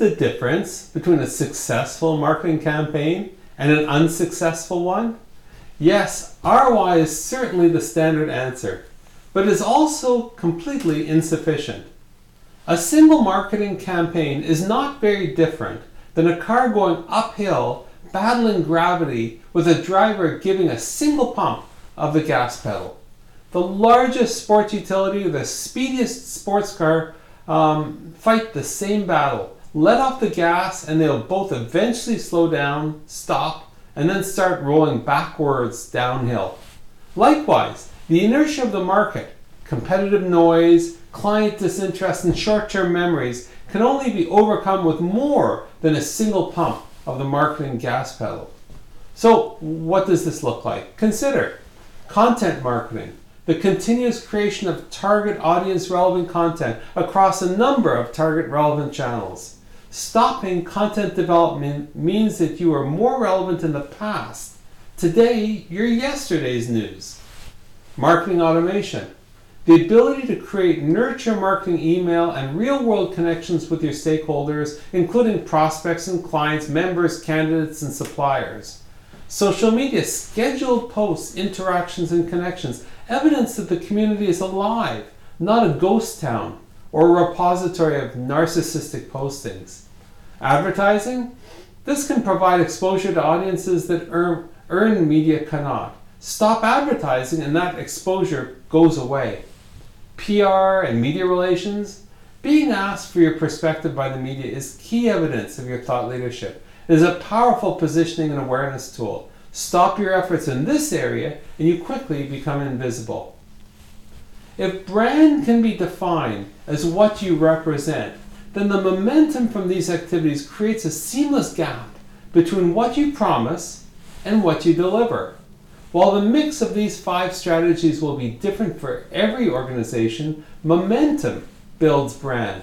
is the difference between a successful marketing campaign and an unsuccessful one? Yes, ROI is certainly the standard answer, but is also completely insufficient. A single marketing campaign is not very different than a car going uphill battling gravity with a driver giving a single pump of the gas pedal. The largest sports utility, the speediest sports car, um, fight the same battle. Let off the gas, and they'll both eventually slow down, stop, and then start rolling backwards downhill. Likewise, the inertia of the market, competitive noise, client disinterest, and short term memories can only be overcome with more than a single pump of the marketing gas pedal. So, what does this look like? Consider content marketing, the continuous creation of target audience relevant content across a number of target relevant channels. Stopping content development means that you are more relevant in the past. Today, you're yesterday's news. Marketing automation. The ability to create nurture marketing email and real world connections with your stakeholders, including prospects and clients, members, candidates, and suppliers. Social media, scheduled posts, interactions, and connections, evidence that the community is alive, not a ghost town or a repository of narcissistic postings. Advertising, this can provide exposure to audiences that earn, earn media cannot. Stop advertising and that exposure goes away. PR and media relations, being asked for your perspective by the media is key evidence of your thought leadership. It is a powerful positioning and awareness tool. Stop your efforts in this area and you quickly become invisible. If brand can be defined as what you represent, then the momentum from these activities creates a seamless gap between what you promise and what you deliver. While the mix of these five strategies will be different for every organization, momentum builds brand.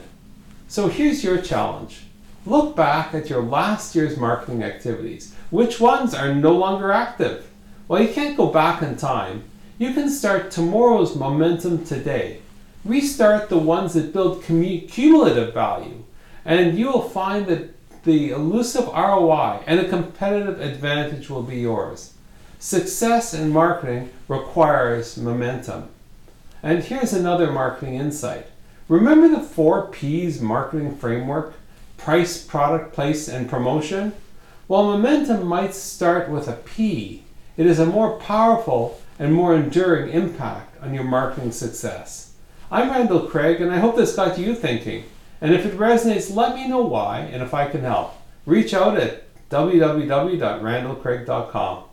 So here's your challenge. Look back at your last year's marketing activities. Which ones are no longer active? Well, you can't go back in time. You can start tomorrow's momentum today. Restart the ones that build cumulative value, and you will find that the elusive ROI and a competitive advantage will be yours. Success in marketing requires momentum. And here's another marketing insight. Remember the four P's marketing framework? Price, product, place, and promotion? While momentum might start with a P, it is a more powerful and more enduring impact on your marketing success. I'm Randall Craig, and I hope this got you thinking. And if it resonates, let me know why and if I can help. Reach out at www.randallcraig.com.